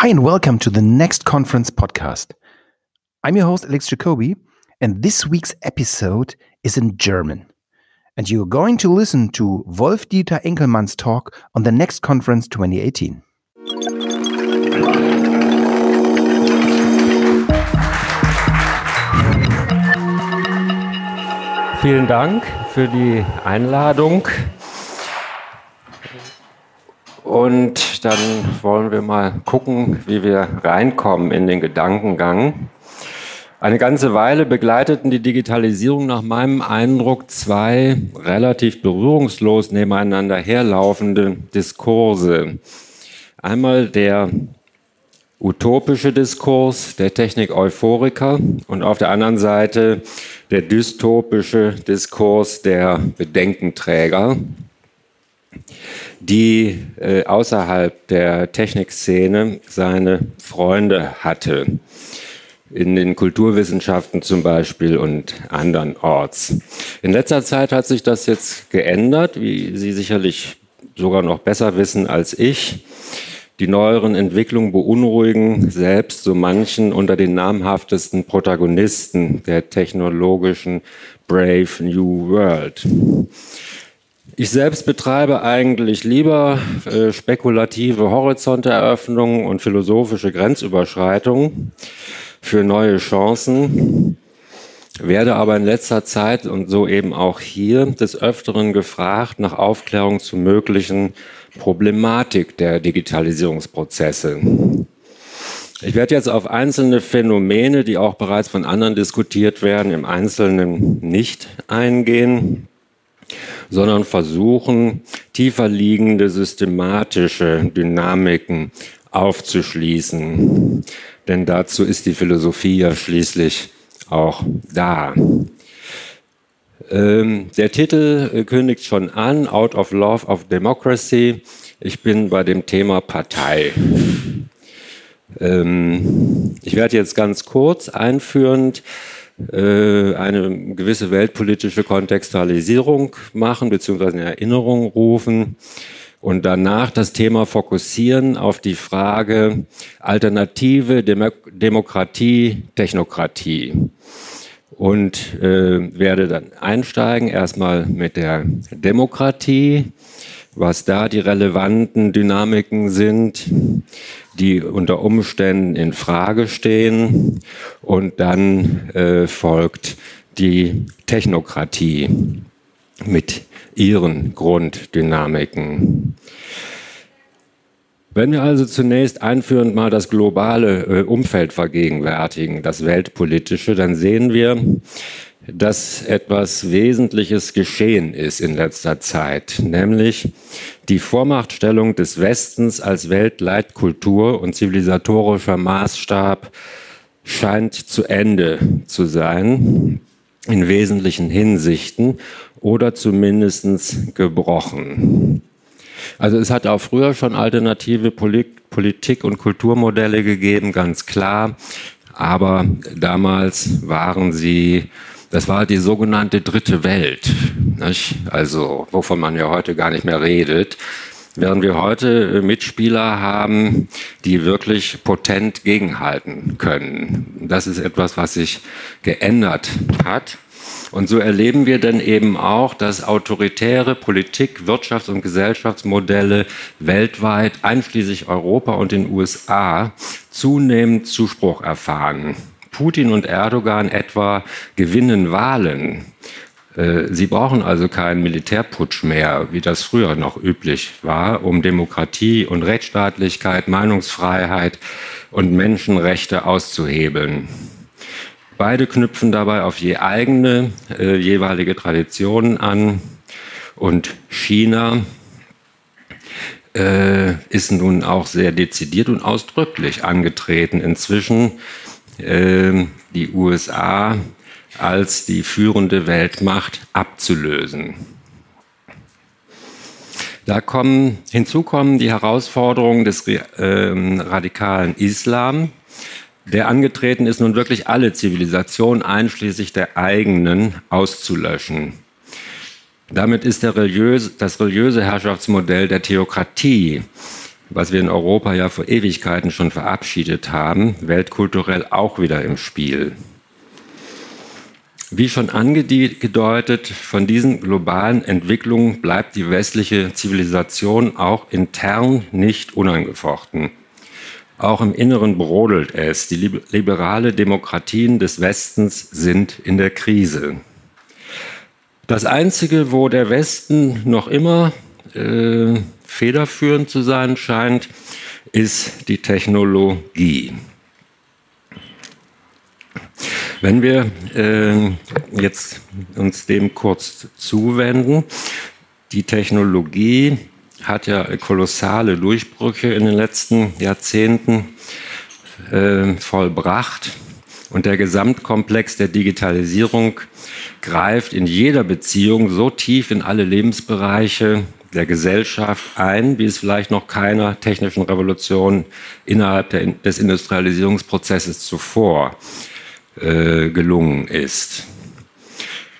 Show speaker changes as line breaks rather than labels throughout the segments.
Hi, and welcome to the Next Conference podcast. I'm your host, Alex Jacoby, and this week's episode is in German. And you're going to listen to Wolf Dieter Enkelmann's talk on the Next Conference 2018.
Vielen Dank für die Einladung. Und dann wollen wir mal gucken, wie wir reinkommen in den Gedankengang. Eine ganze Weile begleiteten die Digitalisierung nach meinem Eindruck zwei relativ berührungslos nebeneinander herlaufende Diskurse. Einmal der utopische Diskurs der Technik-Euphoriker und auf der anderen Seite der dystopische Diskurs der Bedenkenträger die äh, außerhalb der Technikszene seine Freunde hatte. In den Kulturwissenschaften zum Beispiel und andernorts. In letzter Zeit hat sich das jetzt geändert, wie Sie sicherlich sogar noch besser wissen als ich. Die neueren Entwicklungen beunruhigen selbst so manchen unter den namhaftesten Protagonisten der technologischen Brave New World. Ich selbst betreibe eigentlich lieber äh, spekulative Horizonteröffnungen und philosophische Grenzüberschreitungen für neue Chancen, werde aber in letzter Zeit und so eben auch hier des Öfteren gefragt nach Aufklärung zur möglichen Problematik der Digitalisierungsprozesse. Ich werde jetzt auf einzelne Phänomene, die auch bereits von anderen diskutiert werden, im Einzelnen nicht eingehen sondern versuchen, tiefer liegende systematische Dynamiken aufzuschließen. Denn dazu ist die Philosophie ja schließlich auch da. Ähm, der Titel äh, kündigt schon an, Out of Love of Democracy. Ich bin bei dem Thema Partei. Ähm, ich werde jetzt ganz kurz einführend eine gewisse weltpolitische Kontextualisierung machen bzw. in Erinnerung rufen und danach das Thema fokussieren auf die Frage Alternative Demo Demokratie, Technokratie. Und äh, werde dann einsteigen erstmal mit der Demokratie, was da die relevanten Dynamiken sind, die unter Umständen in Frage stehen. Und dann äh, folgt die Technokratie mit ihren Grunddynamiken. Wenn wir also zunächst einführend mal das globale äh, Umfeld vergegenwärtigen, das weltpolitische, dann sehen wir, dass etwas Wesentliches geschehen ist in letzter Zeit, nämlich die Vormachtstellung des Westens als Weltleitkultur und zivilisatorischer Maßstab scheint zu Ende zu sein, in wesentlichen Hinsichten oder zumindest gebrochen. Also es hat auch früher schon alternative Politik- und Kulturmodelle gegeben, ganz klar, aber damals waren sie das war die sogenannte dritte Welt, nicht? also wovon man ja heute gar nicht mehr redet. Während wir heute Mitspieler haben, die wirklich potent gegenhalten können. Das ist etwas, was sich geändert hat. Und so erleben wir dann eben auch, dass autoritäre Politik, Wirtschafts- und Gesellschaftsmodelle weltweit, einschließlich Europa und den USA, zunehmend Zuspruch erfahren. Putin und Erdogan etwa gewinnen Wahlen. Äh, sie brauchen also keinen Militärputsch mehr, wie das früher noch üblich war, um Demokratie und Rechtsstaatlichkeit, Meinungsfreiheit und Menschenrechte auszuhebeln. Beide knüpfen dabei auf je eigene äh, jeweilige Traditionen an und China äh, ist nun auch sehr dezidiert und ausdrücklich angetreten, inzwischen die USA als die führende Weltmacht abzulösen. Da kommen, hinzu kommen die Herausforderungen des äh, radikalen Islam, der angetreten ist, nun wirklich alle Zivilisationen einschließlich der eigenen auszulöschen. Damit ist religiöse, das religiöse Herrschaftsmodell der Theokratie was wir in Europa ja vor Ewigkeiten schon verabschiedet haben, weltkulturell auch wieder im Spiel. Wie schon angedeutet, von diesen globalen Entwicklungen bleibt die westliche Zivilisation auch intern nicht unangefochten. Auch im Inneren brodelt es. Die liberale Demokratien des Westens sind in der Krise. Das Einzige, wo der Westen noch immer äh, federführend zu sein scheint, ist die Technologie. Wenn wir äh, jetzt uns dem kurz zuwenden, die Technologie hat ja kolossale Durchbrüche in den letzten Jahrzehnten äh, vollbracht. Und der Gesamtkomplex der Digitalisierung greift in jeder Beziehung so tief in alle Lebensbereiche der Gesellschaft ein, wie es vielleicht noch keiner technischen Revolution innerhalb der, des Industrialisierungsprozesses zuvor äh, gelungen ist.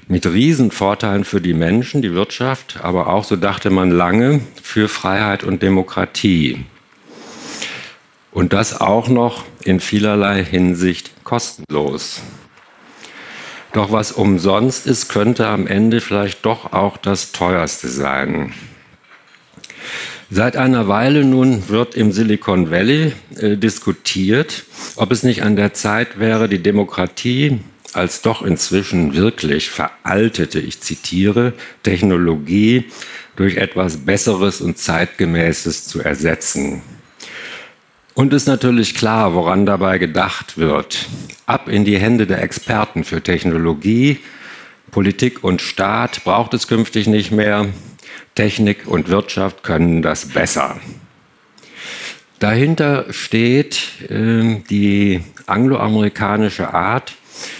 Mit Riesenvorteilen für die Menschen, die Wirtschaft, aber auch, so dachte man lange, für Freiheit und Demokratie. Und das auch noch in vielerlei Hinsicht kostenlos. Doch was umsonst ist, könnte am Ende vielleicht doch auch das teuerste sein. Seit einer Weile nun wird im Silicon Valley äh, diskutiert, ob es nicht an der Zeit wäre, die Demokratie als doch inzwischen wirklich veraltete, ich zitiere, Technologie durch etwas Besseres und Zeitgemäßes zu ersetzen. Und ist natürlich klar, woran dabei gedacht wird. Ab in die Hände der Experten für Technologie, Politik und Staat braucht es künftig nicht mehr. Technik und Wirtschaft können das besser. Dahinter steht äh, die angloamerikanische Art,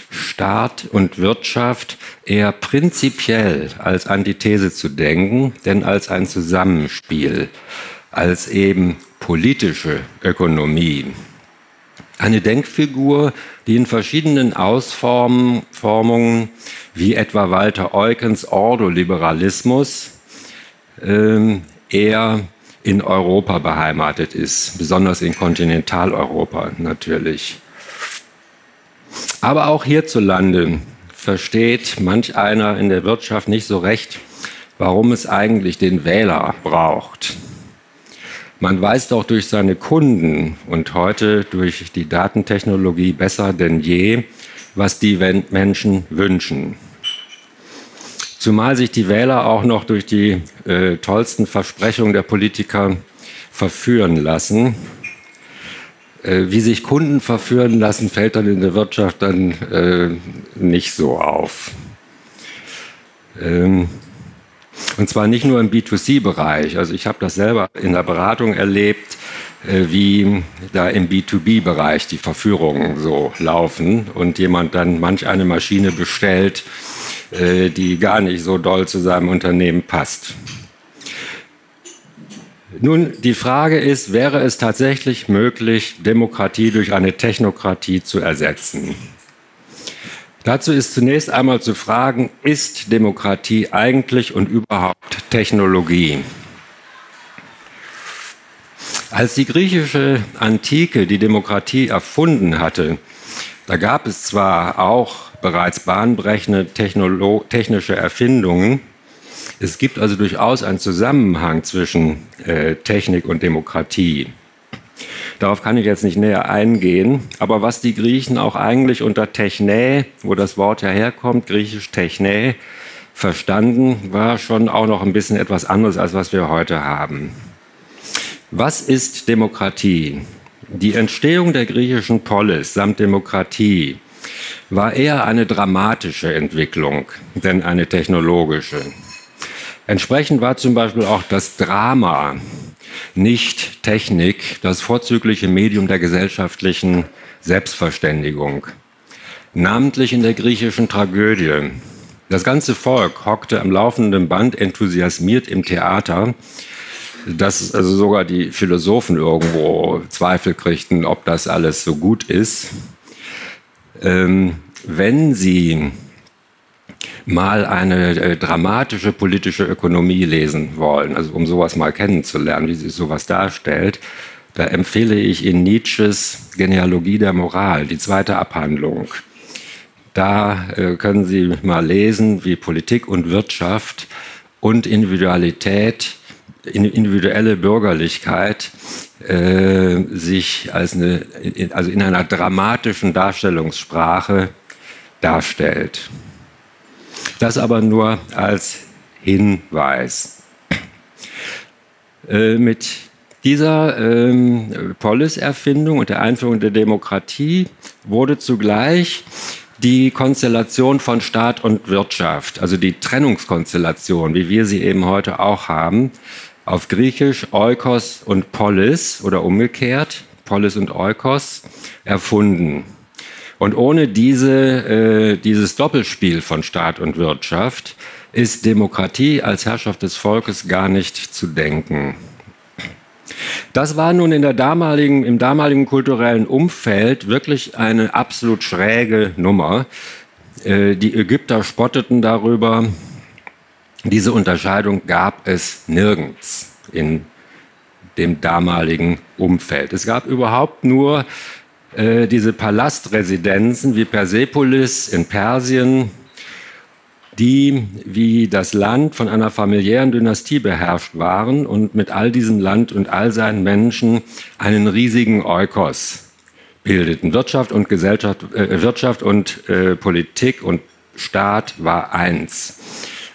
Staat und Wirtschaft eher prinzipiell als Antithese zu denken, denn als ein Zusammenspiel, als eben politische Ökonomie. Eine Denkfigur, die in verschiedenen Ausformungen, wie etwa Walter Eukens Ordoliberalismus, eher in Europa beheimatet ist, besonders in Kontinentaleuropa natürlich. Aber auch hierzulande versteht manch einer in der Wirtschaft nicht so recht, warum es eigentlich den Wähler braucht. Man weiß doch durch seine Kunden und heute durch die Datentechnologie besser denn je, was die Menschen wünschen. Zumal sich die Wähler auch noch durch die äh, tollsten Versprechungen der Politiker verführen lassen. Äh, wie sich Kunden verführen lassen, fällt dann in der Wirtschaft dann äh, nicht so auf. Ähm, und zwar nicht nur im B2C-Bereich. Also ich habe das selber in der Beratung erlebt, äh, wie da im B2B-Bereich die Verführungen so laufen und jemand dann manch eine Maschine bestellt, äh, die gar nicht so doll zu seinem Unternehmen passt. Nun, die Frage ist, wäre es tatsächlich möglich, Demokratie durch eine Technokratie zu ersetzen? Dazu ist zunächst einmal zu fragen, ist Demokratie eigentlich und überhaupt Technologie? Als die griechische Antike die Demokratie erfunden hatte, da gab es zwar auch bereits bahnbrechende technische Erfindungen. Es gibt also durchaus einen Zusammenhang zwischen äh, Technik und Demokratie. Darauf kann ich jetzt nicht näher eingehen, aber was die Griechen auch eigentlich unter Technä, wo das Wort ja herkommt, griechisch Technä, verstanden, war schon auch noch ein bisschen etwas anderes, als was wir heute haben. Was ist Demokratie? Die Entstehung der griechischen Polis samt Demokratie war eher eine dramatische Entwicklung denn eine technologische. Entsprechend war zum Beispiel auch das Drama, nicht Technik, das vorzügliche Medium der gesellschaftlichen Selbstverständigung. Namentlich in der griechischen Tragödie. Das ganze Volk hockte am laufenden Band enthusiasmiert im Theater, dass also sogar die Philosophen irgendwo Zweifel kriegten, ob das alles so gut ist ähm, wenn Sie mal eine äh, dramatische politische Ökonomie lesen wollen, also um sowas mal kennenzulernen, wie sich sowas darstellt, da empfehle ich Ihnen Nietzsches Genealogie der Moral, die zweite Abhandlung. Da äh, können Sie mal lesen, wie Politik und Wirtschaft und Individualität, individuelle Bürgerlichkeit äh, sich als eine, also in einer dramatischen Darstellungssprache darstellt. Das aber nur als Hinweis. Äh, mit dieser ähm, Polis-Erfindung und der Einführung der Demokratie wurde zugleich die Konstellation von Staat und Wirtschaft, also die Trennungskonstellation, wie wir sie eben heute auch haben, auf Griechisch Oikos und Polis oder umgekehrt, Polis und Oikos, erfunden. Und ohne diese, äh, dieses Doppelspiel von Staat und Wirtschaft ist Demokratie als Herrschaft des Volkes gar nicht zu denken. Das war nun in der damaligen, im damaligen kulturellen Umfeld wirklich eine absolut schräge Nummer. Äh, die Ägypter spotteten darüber. Diese Unterscheidung gab es nirgends in dem damaligen Umfeld. Es gab überhaupt nur äh, diese Palastresidenzen wie Persepolis in Persien, die wie das Land von einer familiären Dynastie beherrscht waren und mit all diesem Land und all seinen Menschen einen riesigen Eukos bildeten. Wirtschaft und Gesellschaft, äh, Wirtschaft und äh, Politik und Staat war eins.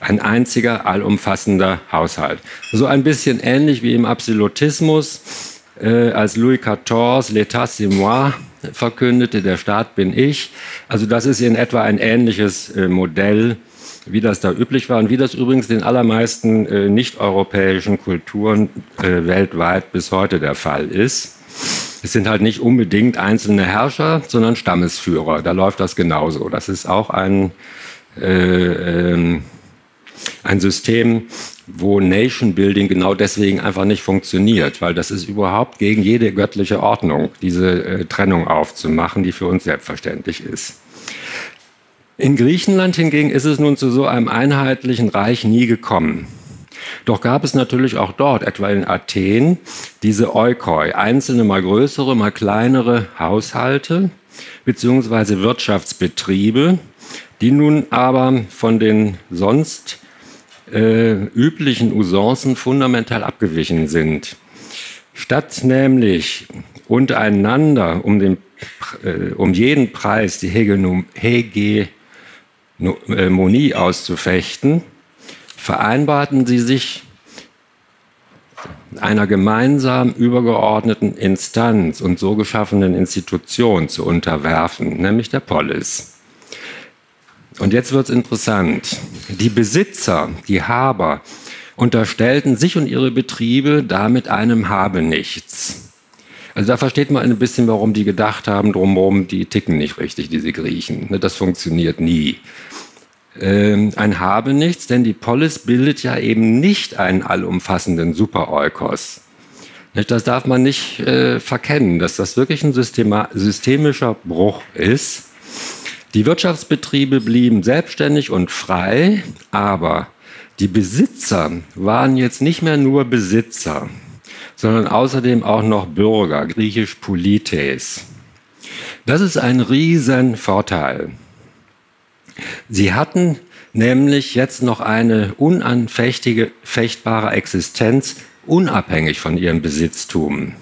Ein einziger, allumfassender Haushalt. So ein bisschen ähnlich wie im Absolutismus, äh, als Louis XIV L'État c'est moi verkündete, der Staat bin ich. Also das ist in etwa ein ähnliches äh, Modell wie das da üblich war und wie das übrigens den allermeisten äh, nicht-europäischen Kulturen äh, weltweit bis heute der Fall ist. Es sind halt nicht unbedingt einzelne Herrscher, sondern Stammesführer. Da läuft das genauso. Das ist auch ein, äh, äh, ein System, wo Nation Building genau deswegen einfach nicht funktioniert, weil das ist überhaupt gegen jede göttliche Ordnung, diese äh, Trennung aufzumachen, die für uns selbstverständlich ist. In Griechenland hingegen ist es nun zu so einem einheitlichen Reich nie gekommen. Doch gab es natürlich auch dort, etwa in Athen, diese Eukoi, einzelne mal größere, mal kleinere Haushalte beziehungsweise Wirtschaftsbetriebe, die nun aber von den sonst äh, üblichen Usancen fundamental abgewichen sind. Statt nämlich untereinander um, den, äh, um jeden Preis die Hegemonie Monie auszufechten, vereinbarten sie sich einer gemeinsam übergeordneten Instanz und so geschaffenen Institution zu unterwerfen, nämlich der Polis. Und jetzt wird es interessant. Die Besitzer, die Haber, unterstellten sich und ihre Betriebe damit einem Habenichts. Also da versteht man ein bisschen, warum die gedacht haben, drumherum, die ticken nicht richtig, diese Griechen. Ne, das funktioniert nie. Ähm, ein Habenichts, denn die Polis bildet ja eben nicht einen allumfassenden Super-Eukos. Das darf man nicht äh, verkennen, dass das wirklich ein systemischer Bruch ist. Die Wirtschaftsbetriebe blieben selbstständig und frei, aber die Besitzer waren jetzt nicht mehr nur Besitzer sondern außerdem auch noch Bürger, griechisch Polites. Das ist ein Riesenvorteil. Sie hatten nämlich jetzt noch eine unanfechtige, fechtbare Existenz, unabhängig von ihrem Besitztum.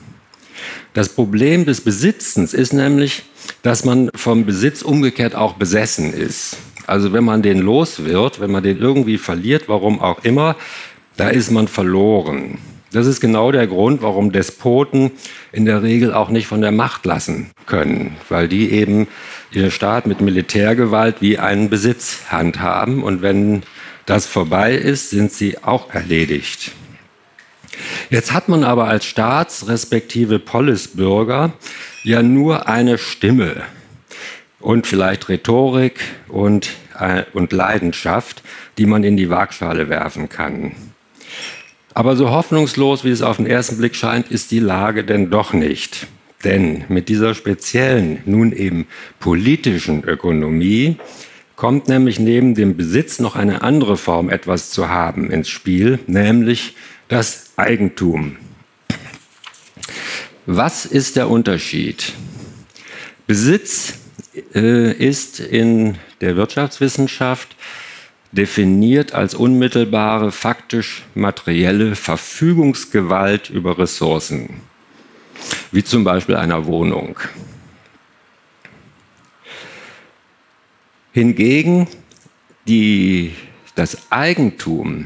Das Problem des Besitzens ist nämlich, dass man vom Besitz umgekehrt auch besessen ist. Also wenn man den los wird, wenn man den irgendwie verliert, warum auch immer, da ist man verloren. Das ist genau der Grund, warum Despoten in der Regel auch nicht von der Macht lassen können, weil die eben ihren Staat mit Militärgewalt wie einen Besitz handhaben und wenn das vorbei ist, sind sie auch erledigt. Jetzt hat man aber als Staats- respektive Polisbürger ja nur eine Stimme und vielleicht Rhetorik und, äh, und Leidenschaft, die man in die Waagschale werfen kann. Aber so hoffnungslos, wie es auf den ersten Blick scheint, ist die Lage denn doch nicht. Denn mit dieser speziellen, nun eben politischen Ökonomie kommt nämlich neben dem Besitz noch eine andere Form, etwas zu haben, ins Spiel, nämlich das Eigentum. Was ist der Unterschied? Besitz äh, ist in der Wirtschaftswissenschaft definiert als unmittelbare, faktisch materielle Verfügungsgewalt über Ressourcen, wie zum Beispiel einer Wohnung. Hingegen die, das Eigentum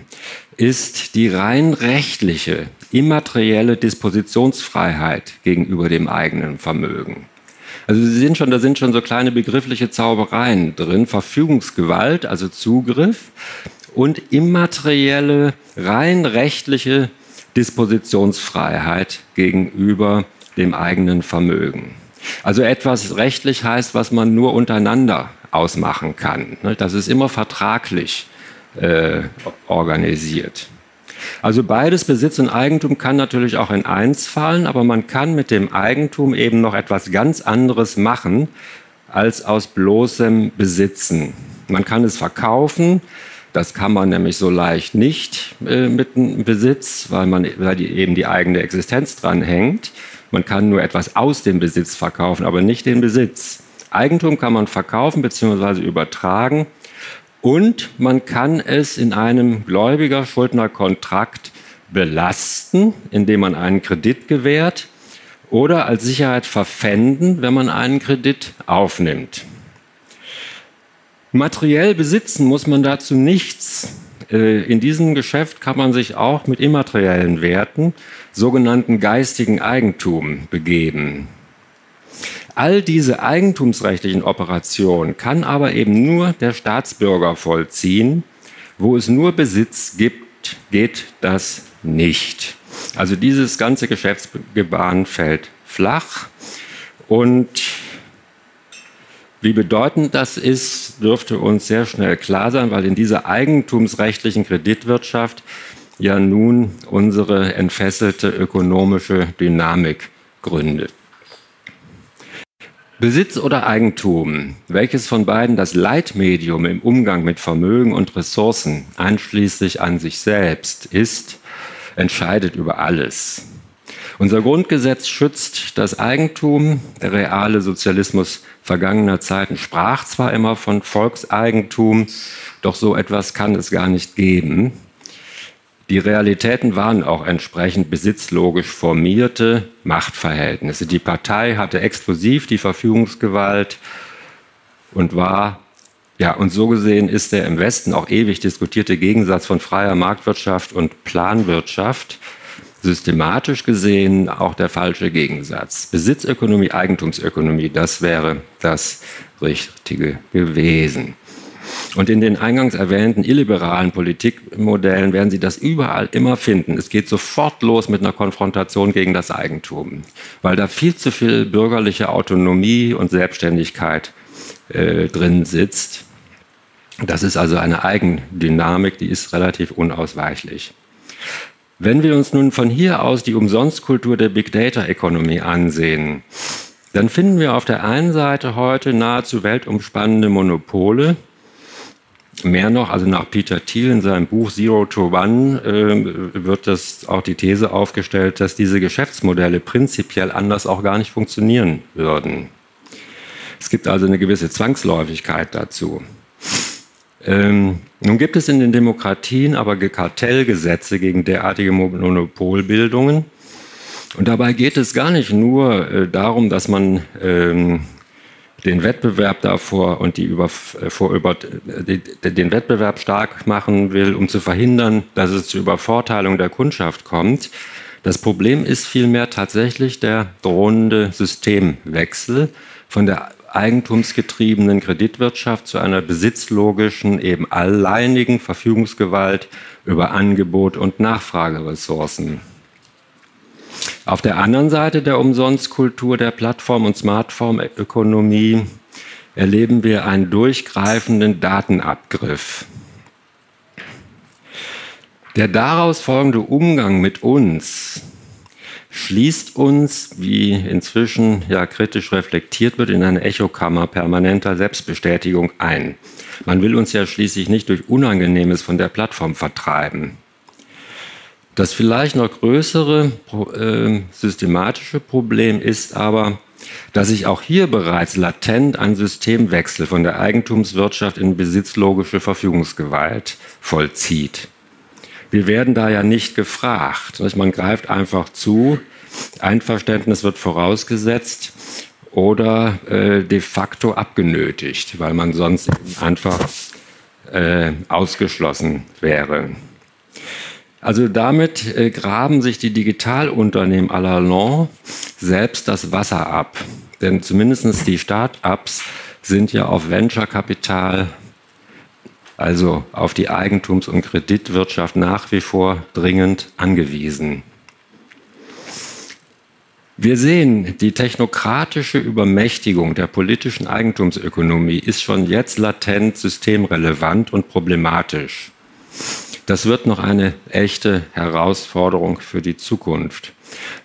ist die rein rechtliche, immaterielle Dispositionsfreiheit gegenüber dem eigenen Vermögen. Also Sie sehen schon, da sind schon so kleine begriffliche Zaubereien drin. Verfügungsgewalt, also Zugriff und immaterielle, rein rechtliche Dispositionsfreiheit gegenüber dem eigenen Vermögen. Also etwas rechtlich heißt, was man nur untereinander ausmachen kann. Das ist immer vertraglich äh, organisiert. Also beides Besitz und Eigentum kann natürlich auch in eins fallen, aber man kann mit dem Eigentum eben noch etwas ganz anderes machen als aus bloßem Besitzen. Man kann es verkaufen, das kann man nämlich so leicht nicht äh, mit dem Besitz, weil, man, weil die, eben die eigene Existenz dran hängt. Man kann nur etwas aus dem Besitz verkaufen, aber nicht den Besitz. Eigentum kann man verkaufen bzw. übertragen und man kann es in einem Gläubiger-Schuldner-Kontrakt belasten, indem man einen Kredit gewährt oder als Sicherheit verpfänden, wenn man einen Kredit aufnimmt. Materiell besitzen muss man dazu nichts. Äh, in diesem Geschäft kann man sich auch mit immateriellen Werten, sogenannten geistigen Eigentum, begeben. All diese eigentumsrechtlichen Operationen kann aber eben nur der Staatsbürger vollziehen. Wo es nur Besitz gibt, geht das nicht. Also dieses ganze Geschäftsgebaren fällt flach. Und wie bedeutend das ist, dürfte uns sehr schnell klar sein, weil in dieser eigentumsrechtlichen Kreditwirtschaft ja nun unsere entfesselte ökonomische Dynamik gründet. Besitz oder Eigentum, welches von beiden das Leitmedium im Umgang mit Vermögen und Ressourcen, einschließlich an sich selbst, ist, entscheidet über alles. Unser Grundgesetz schützt das Eigentum. Der reale Sozialismus vergangener Zeiten sprach zwar immer von Volkseigentum, doch so etwas kann es gar nicht geben. Die Realitäten waren auch entsprechend besitzlogisch formierte Machtverhältnisse. Die Partei hatte exklusiv die Verfügungsgewalt und war, ja, und so gesehen ist der im Westen auch ewig diskutierte Gegensatz von freier Marktwirtschaft und Planwirtschaft systematisch gesehen auch der falsche Gegensatz. Besitzökonomie, Eigentumsökonomie, das wäre das Richtige gewesen. Und in den eingangs erwähnten illiberalen Politikmodellen werden Sie das überall immer finden. Es geht sofort los mit einer Konfrontation gegen das Eigentum, weil da viel zu viel bürgerliche Autonomie und Selbstständigkeit äh, drin sitzt. Das ist also eine Eigendynamik, die ist relativ unausweichlich. Wenn wir uns nun von hier aus die Umsonstkultur der Big Data-Ökonomie ansehen, dann finden wir auf der einen Seite heute nahezu weltumspannende Monopole, Mehr noch, also nach Peter Thiel in seinem Buch Zero to One äh, wird das auch die These aufgestellt, dass diese Geschäftsmodelle prinzipiell anders auch gar nicht funktionieren würden. Es gibt also eine gewisse Zwangsläufigkeit dazu. Ähm, nun gibt es in den Demokratien aber Kartellgesetze gegen derartige Monopolbildungen. Und dabei geht es gar nicht nur äh, darum, dass man ähm, den Wettbewerb davor und die über, vor über, die, den Wettbewerb stark machen will, um zu verhindern, dass es zur Übervorteilung der Kundschaft kommt. Das Problem ist vielmehr tatsächlich der drohende Systemwechsel von der eigentumsgetriebenen Kreditwirtschaft zu einer besitzlogischen, eben alleinigen Verfügungsgewalt über Angebot und Nachfrageressourcen. Auf der anderen Seite der Umsonstkultur der Plattform- und Smartphone-Ökonomie erleben wir einen durchgreifenden Datenabgriff. Der daraus folgende Umgang mit uns schließt uns, wie inzwischen ja kritisch reflektiert wird, in eine Echokammer permanenter Selbstbestätigung ein. Man will uns ja schließlich nicht durch Unangenehmes von der Plattform vertreiben. Das vielleicht noch größere äh, systematische Problem ist aber, dass sich auch hier bereits latent ein Systemwechsel von der Eigentumswirtschaft in besitzlogische Verfügungsgewalt vollzieht. Wir werden da ja nicht gefragt. Man greift einfach zu, Einverständnis wird vorausgesetzt oder äh, de facto abgenötigt, weil man sonst einfach äh, ausgeschlossen wäre. Also damit äh, graben sich die Digitalunternehmen à la long selbst das Wasser ab. Denn zumindest die Start-ups sind ja auf Venture-Kapital, also auf die Eigentums- und Kreditwirtschaft nach wie vor dringend angewiesen. Wir sehen, die technokratische Übermächtigung der politischen Eigentumsökonomie ist schon jetzt latent systemrelevant und problematisch. Das wird noch eine echte Herausforderung für die Zukunft.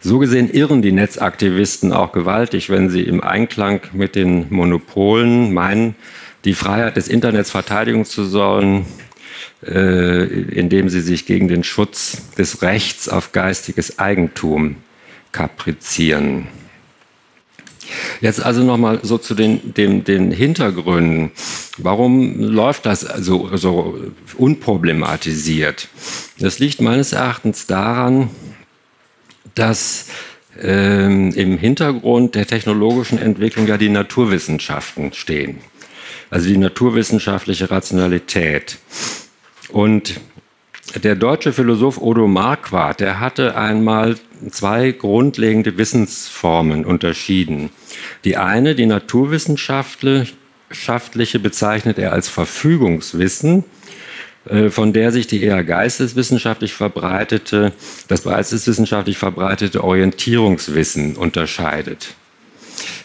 So gesehen irren die Netzaktivisten auch gewaltig, wenn sie im Einklang mit den Monopolen meinen, die Freiheit des Internets verteidigen zu sollen, äh, indem sie sich gegen den Schutz des Rechts auf geistiges Eigentum kaprizieren. Jetzt also nochmal so zu den, den, den Hintergründen. Warum läuft das so, so unproblematisiert? Das liegt meines Erachtens daran, dass ähm, im Hintergrund der technologischen Entwicklung ja die Naturwissenschaften stehen. Also die naturwissenschaftliche Rationalität. Und der deutsche Philosoph Odo Marquardt, der hatte einmal zwei grundlegende Wissensformen unterschieden. Die eine, die naturwissenschaftliche, bezeichnet er als Verfügungswissen, äh, von der sich die eher geisteswissenschaftlich verbreitete, das geisteswissenschaftlich verbreitete Orientierungswissen unterscheidet.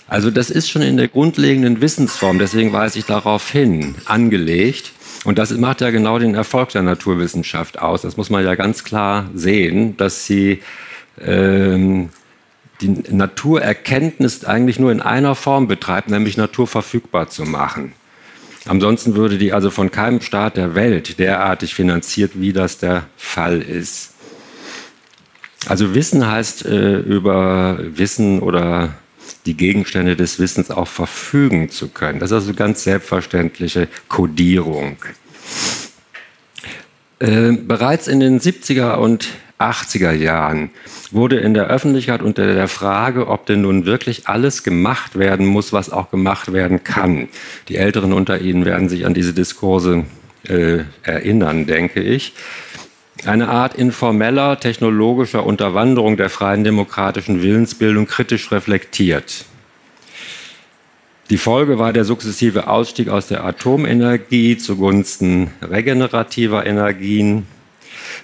Also das ist schon in der grundlegenden Wissensform, deswegen weise ich darauf hin, angelegt. Und das macht ja genau den Erfolg der Naturwissenschaft aus. Das muss man ja ganz klar sehen, dass sie ähm, die Naturerkenntnis eigentlich nur in einer Form betreibt, nämlich Natur verfügbar zu machen. Ansonsten würde die also von keinem Staat der Welt derartig finanziert, wie das der Fall ist. Also Wissen heißt äh, über Wissen oder die Gegenstände des Wissens auch verfügen zu können. Das ist also ganz selbstverständliche Kodierung. Äh, bereits in den 70er und 80er Jahren wurde in der Öffentlichkeit unter der Frage, ob denn nun wirklich alles gemacht werden muss, was auch gemacht werden kann. Die Älteren unter Ihnen werden sich an diese Diskurse äh, erinnern, denke ich eine Art informeller technologischer Unterwanderung der freien demokratischen Willensbildung kritisch reflektiert. Die Folge war der sukzessive Ausstieg aus der Atomenergie zugunsten regenerativer Energien.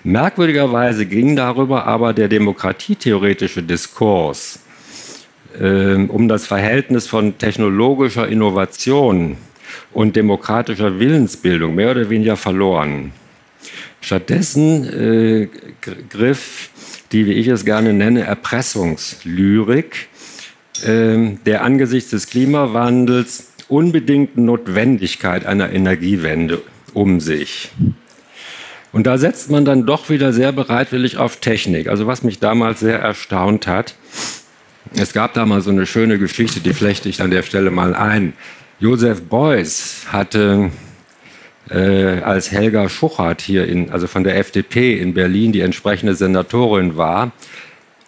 Merkwürdigerweise ging darüber aber der demokratietheoretische Diskurs äh, um das Verhältnis von technologischer Innovation und demokratischer Willensbildung mehr oder weniger verloren. Stattdessen äh, griff die, wie ich es gerne nenne, Erpressungslyrik äh, der angesichts des Klimawandels unbedingten Notwendigkeit einer Energiewende um sich. Und da setzt man dann doch wieder sehr bereitwillig auf Technik. Also was mich damals sehr erstaunt hat, es gab da mal so eine schöne Geschichte, die flechte ich an der Stelle mal ein. Joseph Beuys hatte äh, als Helga Schuchert hier in, also von der FDP in Berlin, die entsprechende Senatorin war,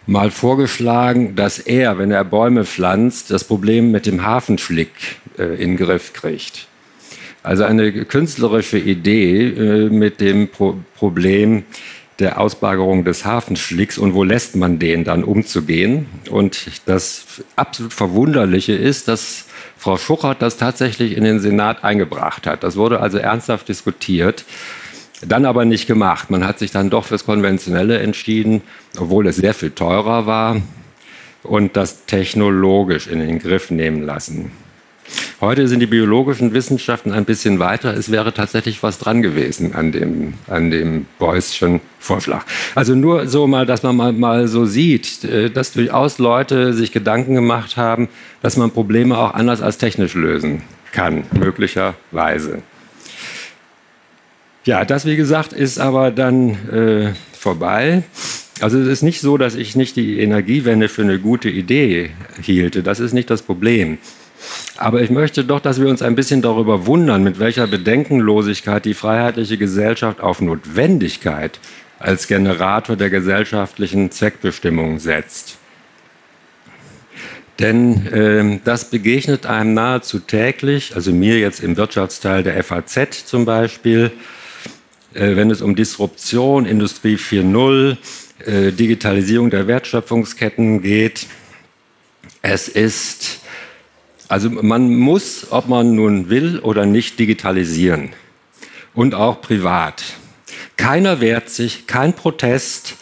mal vorgeschlagen, dass er, wenn er Bäume pflanzt, das Problem mit dem Hafenschlick äh, in den Griff kriegt. Also eine künstlerische Idee äh, mit dem Pro Problem der Ausbagerung des Hafenschlicks und wo lässt man den dann umzugehen. Und das absolut Verwunderliche ist, dass Frau Schuchert das tatsächlich in den Senat eingebracht hat. Das wurde also ernsthaft diskutiert, dann aber nicht gemacht. Man hat sich dann doch fürs Konventionelle entschieden, obwohl es sehr viel teurer war und das technologisch in den Griff nehmen lassen. Heute sind die biologischen Wissenschaften ein bisschen weiter. Es wäre tatsächlich was dran gewesen an dem, an dem Beuyschen Vorschlag. Also nur so mal, dass man mal, mal so sieht, äh, dass durchaus Leute sich Gedanken gemacht haben, dass man Probleme auch anders als technisch lösen kann, möglicherweise. Ja, das wie gesagt ist aber dann äh, vorbei. Also es ist nicht so, dass ich nicht die Energiewende für eine gute Idee hielte. Das ist nicht das Problem. Aber ich möchte doch, dass wir uns ein bisschen darüber wundern, mit welcher Bedenkenlosigkeit die freiheitliche Gesellschaft auf Notwendigkeit als Generator der gesellschaftlichen Zweckbestimmung setzt. Denn äh, das begegnet einem nahezu täglich, also mir jetzt im Wirtschaftsteil der FAZ zum Beispiel, äh, wenn es um Disruption, Industrie 4.0, äh, Digitalisierung der Wertschöpfungsketten geht. Es ist also man muss, ob man nun will oder nicht, digitalisieren. Und auch privat. Keiner wehrt sich, kein Protest.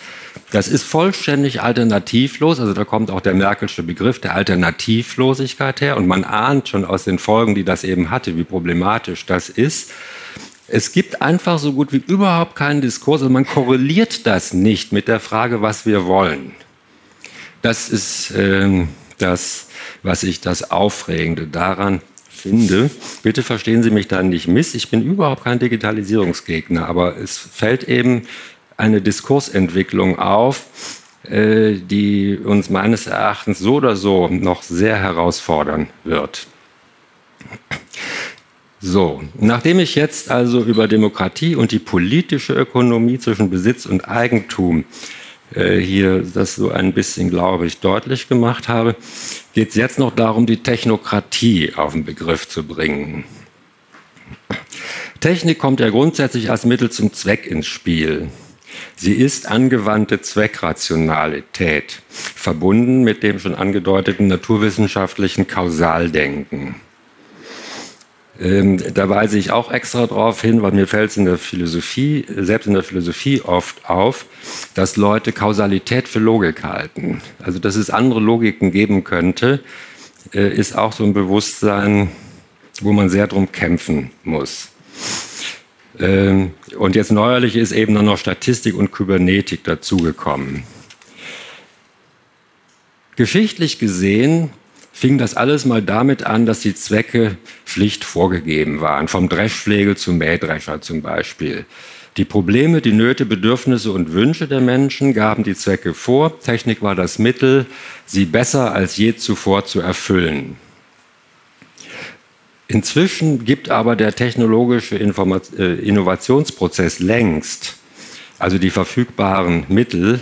Das ist vollständig alternativlos. Also da kommt auch der Merkelsche Begriff der Alternativlosigkeit her. Und man ahnt schon aus den Folgen, die das eben hatte, wie problematisch das ist. Es gibt einfach so gut wie überhaupt keinen Diskurs. Also man korreliert das nicht mit der Frage, was wir wollen. Das ist äh, das was ich das Aufregende daran finde. Bitte verstehen Sie mich da nicht miss. Ich bin überhaupt kein Digitalisierungsgegner, aber es fällt eben eine Diskursentwicklung auf, äh, die uns meines Erachtens so oder so noch sehr herausfordern wird. So, nachdem ich jetzt also über Demokratie und die politische Ökonomie zwischen Besitz und Eigentum äh, hier das so ein bisschen, glaube ich, deutlich gemacht habe, geht es jetzt noch darum, die Technokratie auf den Begriff zu bringen. Technik kommt ja grundsätzlich als Mittel zum Zweck ins Spiel. Sie ist angewandte Zweckrationalität, verbunden mit dem schon angedeuteten naturwissenschaftlichen Kausaldenken. Ähm, da weise ich auch extra darauf hin, weil mir fällt es in der Philosophie, selbst in der Philosophie oft auf, dass Leute Kausalität für Logik halten. Also, dass es andere Logiken geben könnte, äh, ist auch so ein Bewusstsein, wo man sehr drum kämpfen muss. Ähm, und jetzt neuerlich ist eben dann noch Statistik und Kybernetik dazugekommen. Geschichtlich gesehen fing das alles mal damit an, dass die Zwecke schlicht vorgegeben waren, vom Dreschflegel zum Mähdrescher zum Beispiel. Die Probleme, die Nöte, Bedürfnisse und Wünsche der Menschen gaben die Zwecke vor. Technik war das Mittel, sie besser als je zuvor zu erfüllen. Inzwischen gibt aber der technologische Informat äh, Innovationsprozess längst, also die verfügbaren Mittel,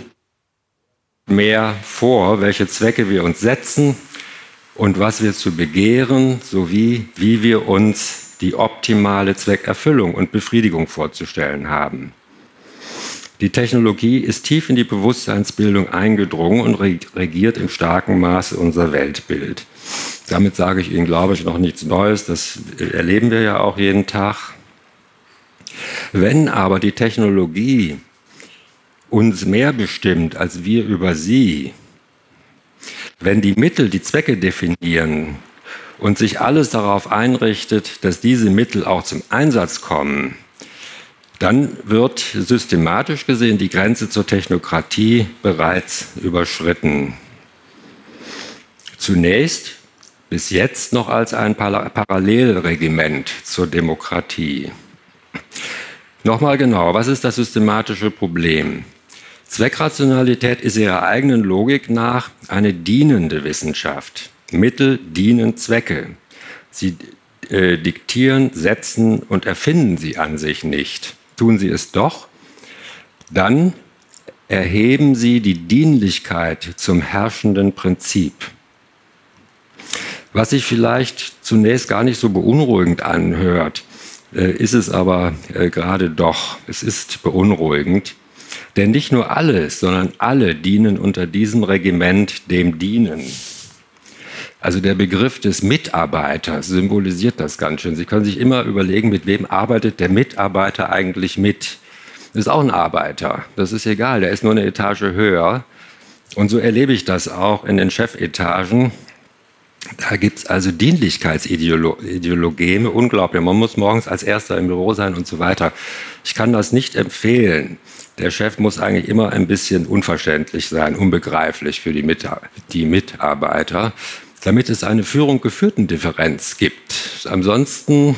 mehr vor, welche Zwecke wir uns setzen und was wir zu begehren sowie wie wir uns die optimale Zweckerfüllung und Befriedigung vorzustellen haben. Die Technologie ist tief in die Bewusstseinsbildung eingedrungen und regiert im starken Maße unser Weltbild. Damit sage ich Ihnen, glaube ich, noch nichts Neues. Das erleben wir ja auch jeden Tag. Wenn aber die Technologie uns mehr bestimmt als wir über sie, wenn die Mittel die Zwecke definieren und sich alles darauf einrichtet, dass diese Mittel auch zum Einsatz kommen, dann wird systematisch gesehen die Grenze zur Technokratie bereits überschritten. Zunächst bis jetzt noch als ein Parallelregiment zur Demokratie. Nochmal genau, was ist das systematische Problem? Zweckrationalität ist ihrer eigenen Logik nach eine dienende Wissenschaft. Mittel dienen Zwecke. Sie äh, diktieren, setzen und erfinden sie an sich nicht. Tun sie es doch, dann erheben sie die Dienlichkeit zum herrschenden Prinzip. Was sich vielleicht zunächst gar nicht so beunruhigend anhört, äh, ist es aber äh, gerade doch. Es ist beunruhigend. Denn nicht nur alle, sondern alle dienen unter diesem Regiment dem Dienen. Also der Begriff des Mitarbeiters symbolisiert das ganz schön. Sie können sich immer überlegen, mit wem arbeitet der Mitarbeiter eigentlich mit. Das ist auch ein Arbeiter. Das ist egal, der ist nur eine Etage höher. Und so erlebe ich das auch in den Chefetagen. Da gibt es also Dienlichkeitsideologeme, unglaublich. Man muss morgens als Erster im Büro sein und so weiter. Ich kann das nicht empfehlen. Der Chef muss eigentlich immer ein bisschen unverständlich sein, unbegreiflich für die, Mit die Mitarbeiter, damit es eine Führung geführten Differenz gibt. Ansonsten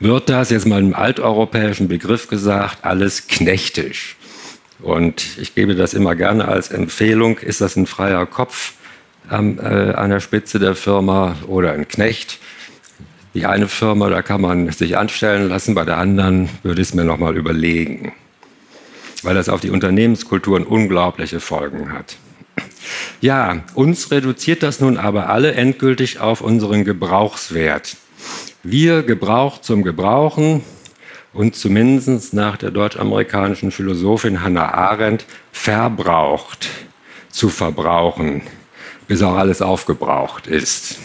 wird das, jetzt mal im alteuropäischen Begriff gesagt, alles knechtisch. Und ich gebe das immer gerne als Empfehlung, ist das ein freier Kopf ähm, äh, an der Spitze der Firma oder ein Knecht? Die eine Firma, da kann man sich anstellen lassen, bei der anderen würde ich es mir nochmal überlegen, weil das auf die Unternehmenskulturen unglaubliche Folgen hat. Ja, uns reduziert das nun aber alle endgültig auf unseren Gebrauchswert. Wir gebraucht zum Gebrauchen und zumindest nach der deutsch-amerikanischen Philosophin Hannah Arendt verbraucht zu verbrauchen, bis auch alles aufgebraucht ist.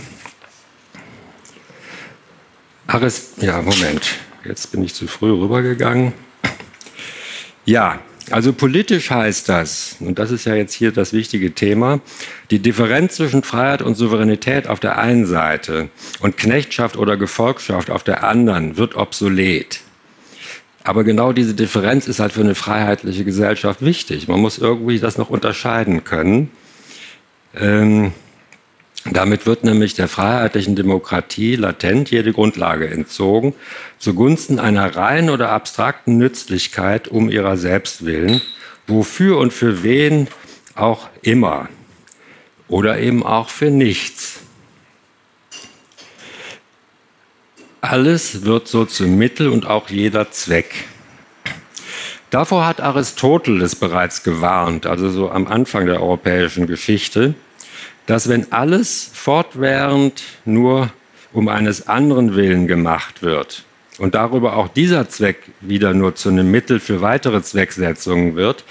Arist ja, Moment, jetzt bin ich zu früh rübergegangen. Ja, also politisch heißt das, und das ist ja jetzt hier das wichtige Thema, die Differenz zwischen Freiheit und Souveränität auf der einen Seite und Knechtschaft oder Gefolgschaft auf der anderen wird obsolet. Aber genau diese Differenz ist halt für eine freiheitliche Gesellschaft wichtig. Man muss irgendwie das noch unterscheiden können. Ähm, damit wird nämlich der freiheitlichen Demokratie latent jede Grundlage entzogen, zugunsten einer reinen oder abstrakten Nützlichkeit um ihrer selbst willen, wofür und für wen auch immer oder eben auch für nichts. Alles wird so zum Mittel und auch jeder Zweck. Davor hat Aristoteles bereits gewarnt, also so am Anfang der europäischen Geschichte dass wenn alles fortwährend nur um eines anderen Willen gemacht wird und darüber auch dieser Zweck wieder nur zu einem Mittel für weitere Zwecksetzungen wird,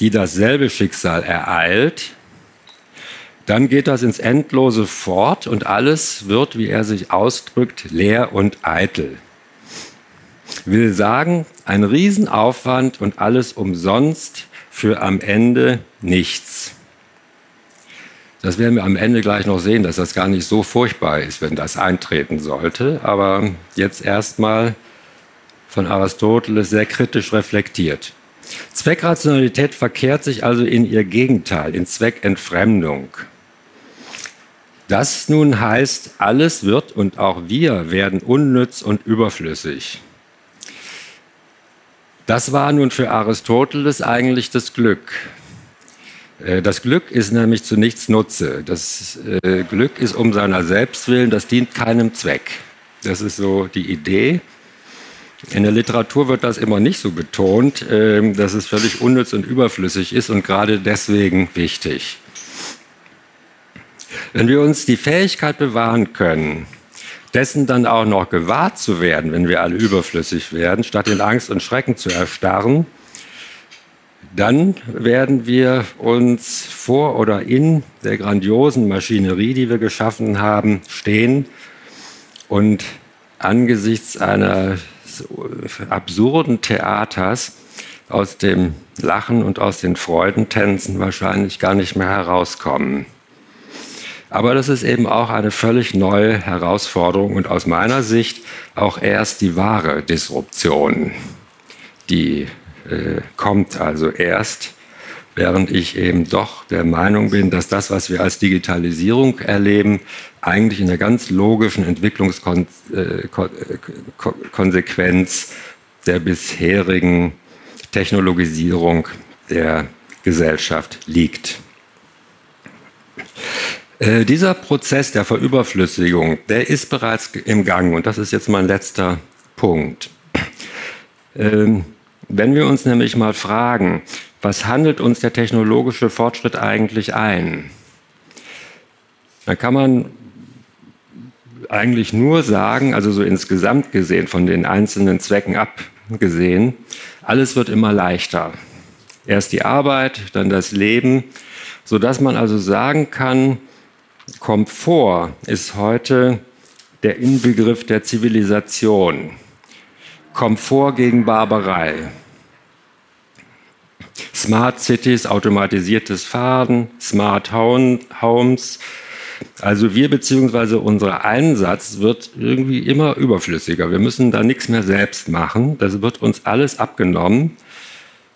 die dasselbe Schicksal ereilt, dann geht das ins Endlose fort und alles wird, wie er sich ausdrückt, leer und eitel. Will sagen, ein Riesenaufwand und alles umsonst für am Ende nichts. Das werden wir am Ende gleich noch sehen, dass das gar nicht so furchtbar ist, wenn das eintreten sollte. Aber jetzt erstmal von Aristoteles sehr kritisch reflektiert. Zweckrationalität verkehrt sich also in ihr Gegenteil, in Zweckentfremdung. Das nun heißt, alles wird und auch wir werden unnütz und überflüssig. Das war nun für Aristoteles eigentlich das Glück. Äh, das Glück ist nämlich zu nichts Nutze. Das äh, Glück ist um seiner selbst willen, das dient keinem Zweck. Das ist so die Idee. In der Literatur wird das immer nicht so betont, äh, dass es völlig unnütz und überflüssig ist und gerade deswegen wichtig. Wenn wir uns die Fähigkeit bewahren können, dessen dann auch noch gewahrt zu werden, wenn wir alle überflüssig werden, statt in Angst und Schrecken zu erstarren, dann werden wir uns vor oder in der grandiosen Maschinerie, die wir geschaffen haben, stehen und angesichts einer absurden Theaters aus dem Lachen und aus den Freudentänzen wahrscheinlich gar nicht mehr herauskommen. Aber das ist eben auch eine völlig neue Herausforderung und aus meiner Sicht auch erst die wahre Disruption, die äh, kommt also erst, während ich eben doch der Meinung bin, dass das, was wir als Digitalisierung erleben, eigentlich in der ganz logischen Entwicklungskonsequenz der bisherigen Technologisierung der Gesellschaft liegt. Äh, dieser Prozess der Verüberflüssigung, der ist bereits im Gang und das ist jetzt mein letzter Punkt. Ähm, wenn wir uns nämlich mal fragen, was handelt uns der technologische Fortschritt eigentlich ein, dann kann man eigentlich nur sagen, also so insgesamt gesehen, von den einzelnen Zwecken abgesehen, alles wird immer leichter. Erst die Arbeit, dann das Leben, sodass man also sagen kann, Komfort ist heute der Inbegriff der Zivilisation. Komfort gegen Barbarei. Smart Cities, automatisiertes Fahren, Smart Homes. Also wir beziehungsweise unser Einsatz wird irgendwie immer überflüssiger. Wir müssen da nichts mehr selbst machen. Das wird uns alles abgenommen.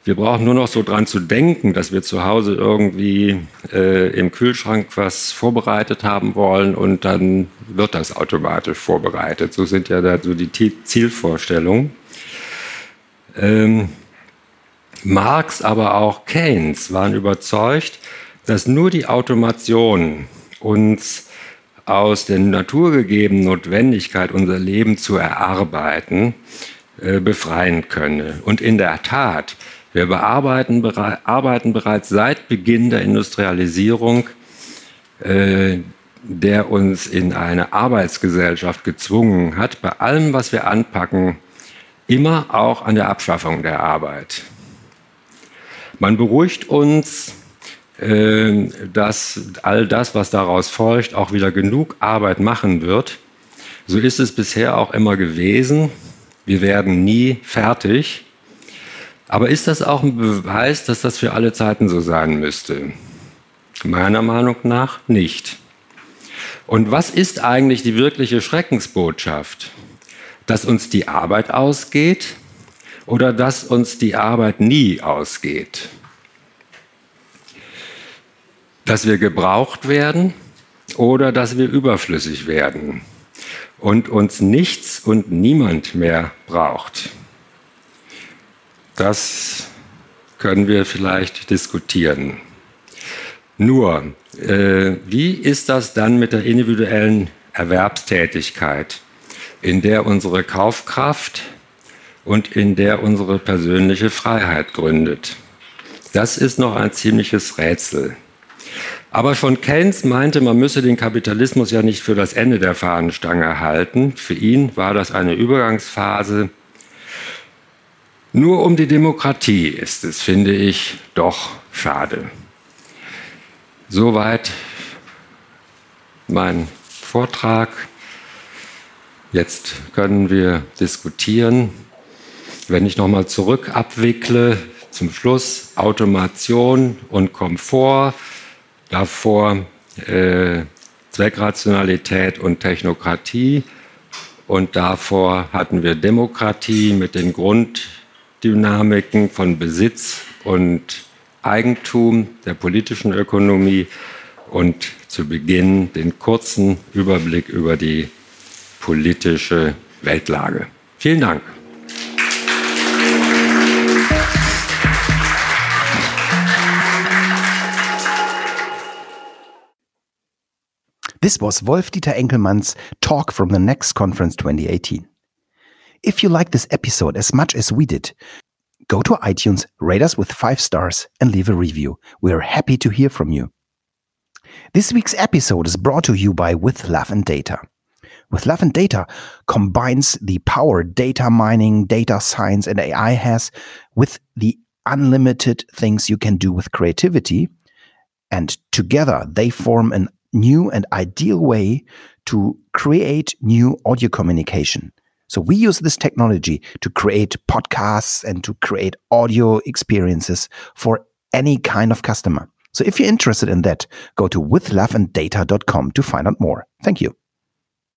Wir brauchen nur noch so dran zu denken, dass wir zu Hause irgendwie äh, im Kühlschrank was vorbereitet haben wollen und dann wird das automatisch vorbereitet. So sind ja da so die Zielvorstellungen. Ähm, Marx, aber auch Keynes waren überzeugt, dass nur die Automation uns aus der naturgegebenen Notwendigkeit, unser Leben zu erarbeiten, äh, befreien könne. Und in der Tat, wir bearbeiten arbeiten bereits seit Beginn der Industrialisierung, äh, der uns in eine Arbeitsgesellschaft gezwungen hat, bei allem, was wir anpacken, immer auch an der Abschaffung der Arbeit. Man beruhigt uns, äh, dass all das, was daraus folgt, auch wieder genug Arbeit machen wird. So ist es bisher auch immer gewesen. Wir werden nie fertig. Aber ist das auch ein Beweis, dass das für alle Zeiten so sein müsste? Meiner Meinung nach nicht. Und was ist eigentlich die wirkliche Schreckensbotschaft? Dass uns die Arbeit ausgeht oder dass uns die Arbeit nie ausgeht? Dass wir gebraucht werden oder dass wir überflüssig werden und uns nichts und niemand mehr braucht? Das können wir vielleicht diskutieren. Nur, äh, wie ist das dann mit der individuellen Erwerbstätigkeit, in der unsere Kaufkraft und in der unsere persönliche Freiheit gründet? Das ist noch ein ziemliches Rätsel. Aber schon Keynes meinte, man müsse den Kapitalismus ja nicht für das Ende der Fahnenstange halten. Für ihn war das eine Übergangsphase, nur um die Demokratie ist es, finde ich, doch schade. Soweit mein Vortrag. Jetzt können wir diskutieren. Wenn ich nochmal zurück abwickle, zum Schluss Automation und Komfort, davor äh, Zweckrationalität und Technokratie und davor hatten wir Demokratie mit den Grund Dynamiken von Besitz und Eigentum, der politischen Ökonomie und zu Beginn den kurzen Überblick über die politische Weltlage. Vielen Dank.
This was Wolf-Dieter Enkelmann's talk from the next conference 2018. If you like this episode as much as we did, go to iTunes, rate us with five stars, and leave a review. We are happy to hear from you. This week's episode is brought to you by With Love and Data. With Love and Data combines the power data mining, data science, and AI has with the unlimited things you can do with creativity. And together they form a new and ideal way to create new audio communication. So we use this technology to create podcasts and to create audio experiences for any kind of customer. So if you're interested in that, go to withloveanddata.com to find out more. Thank you.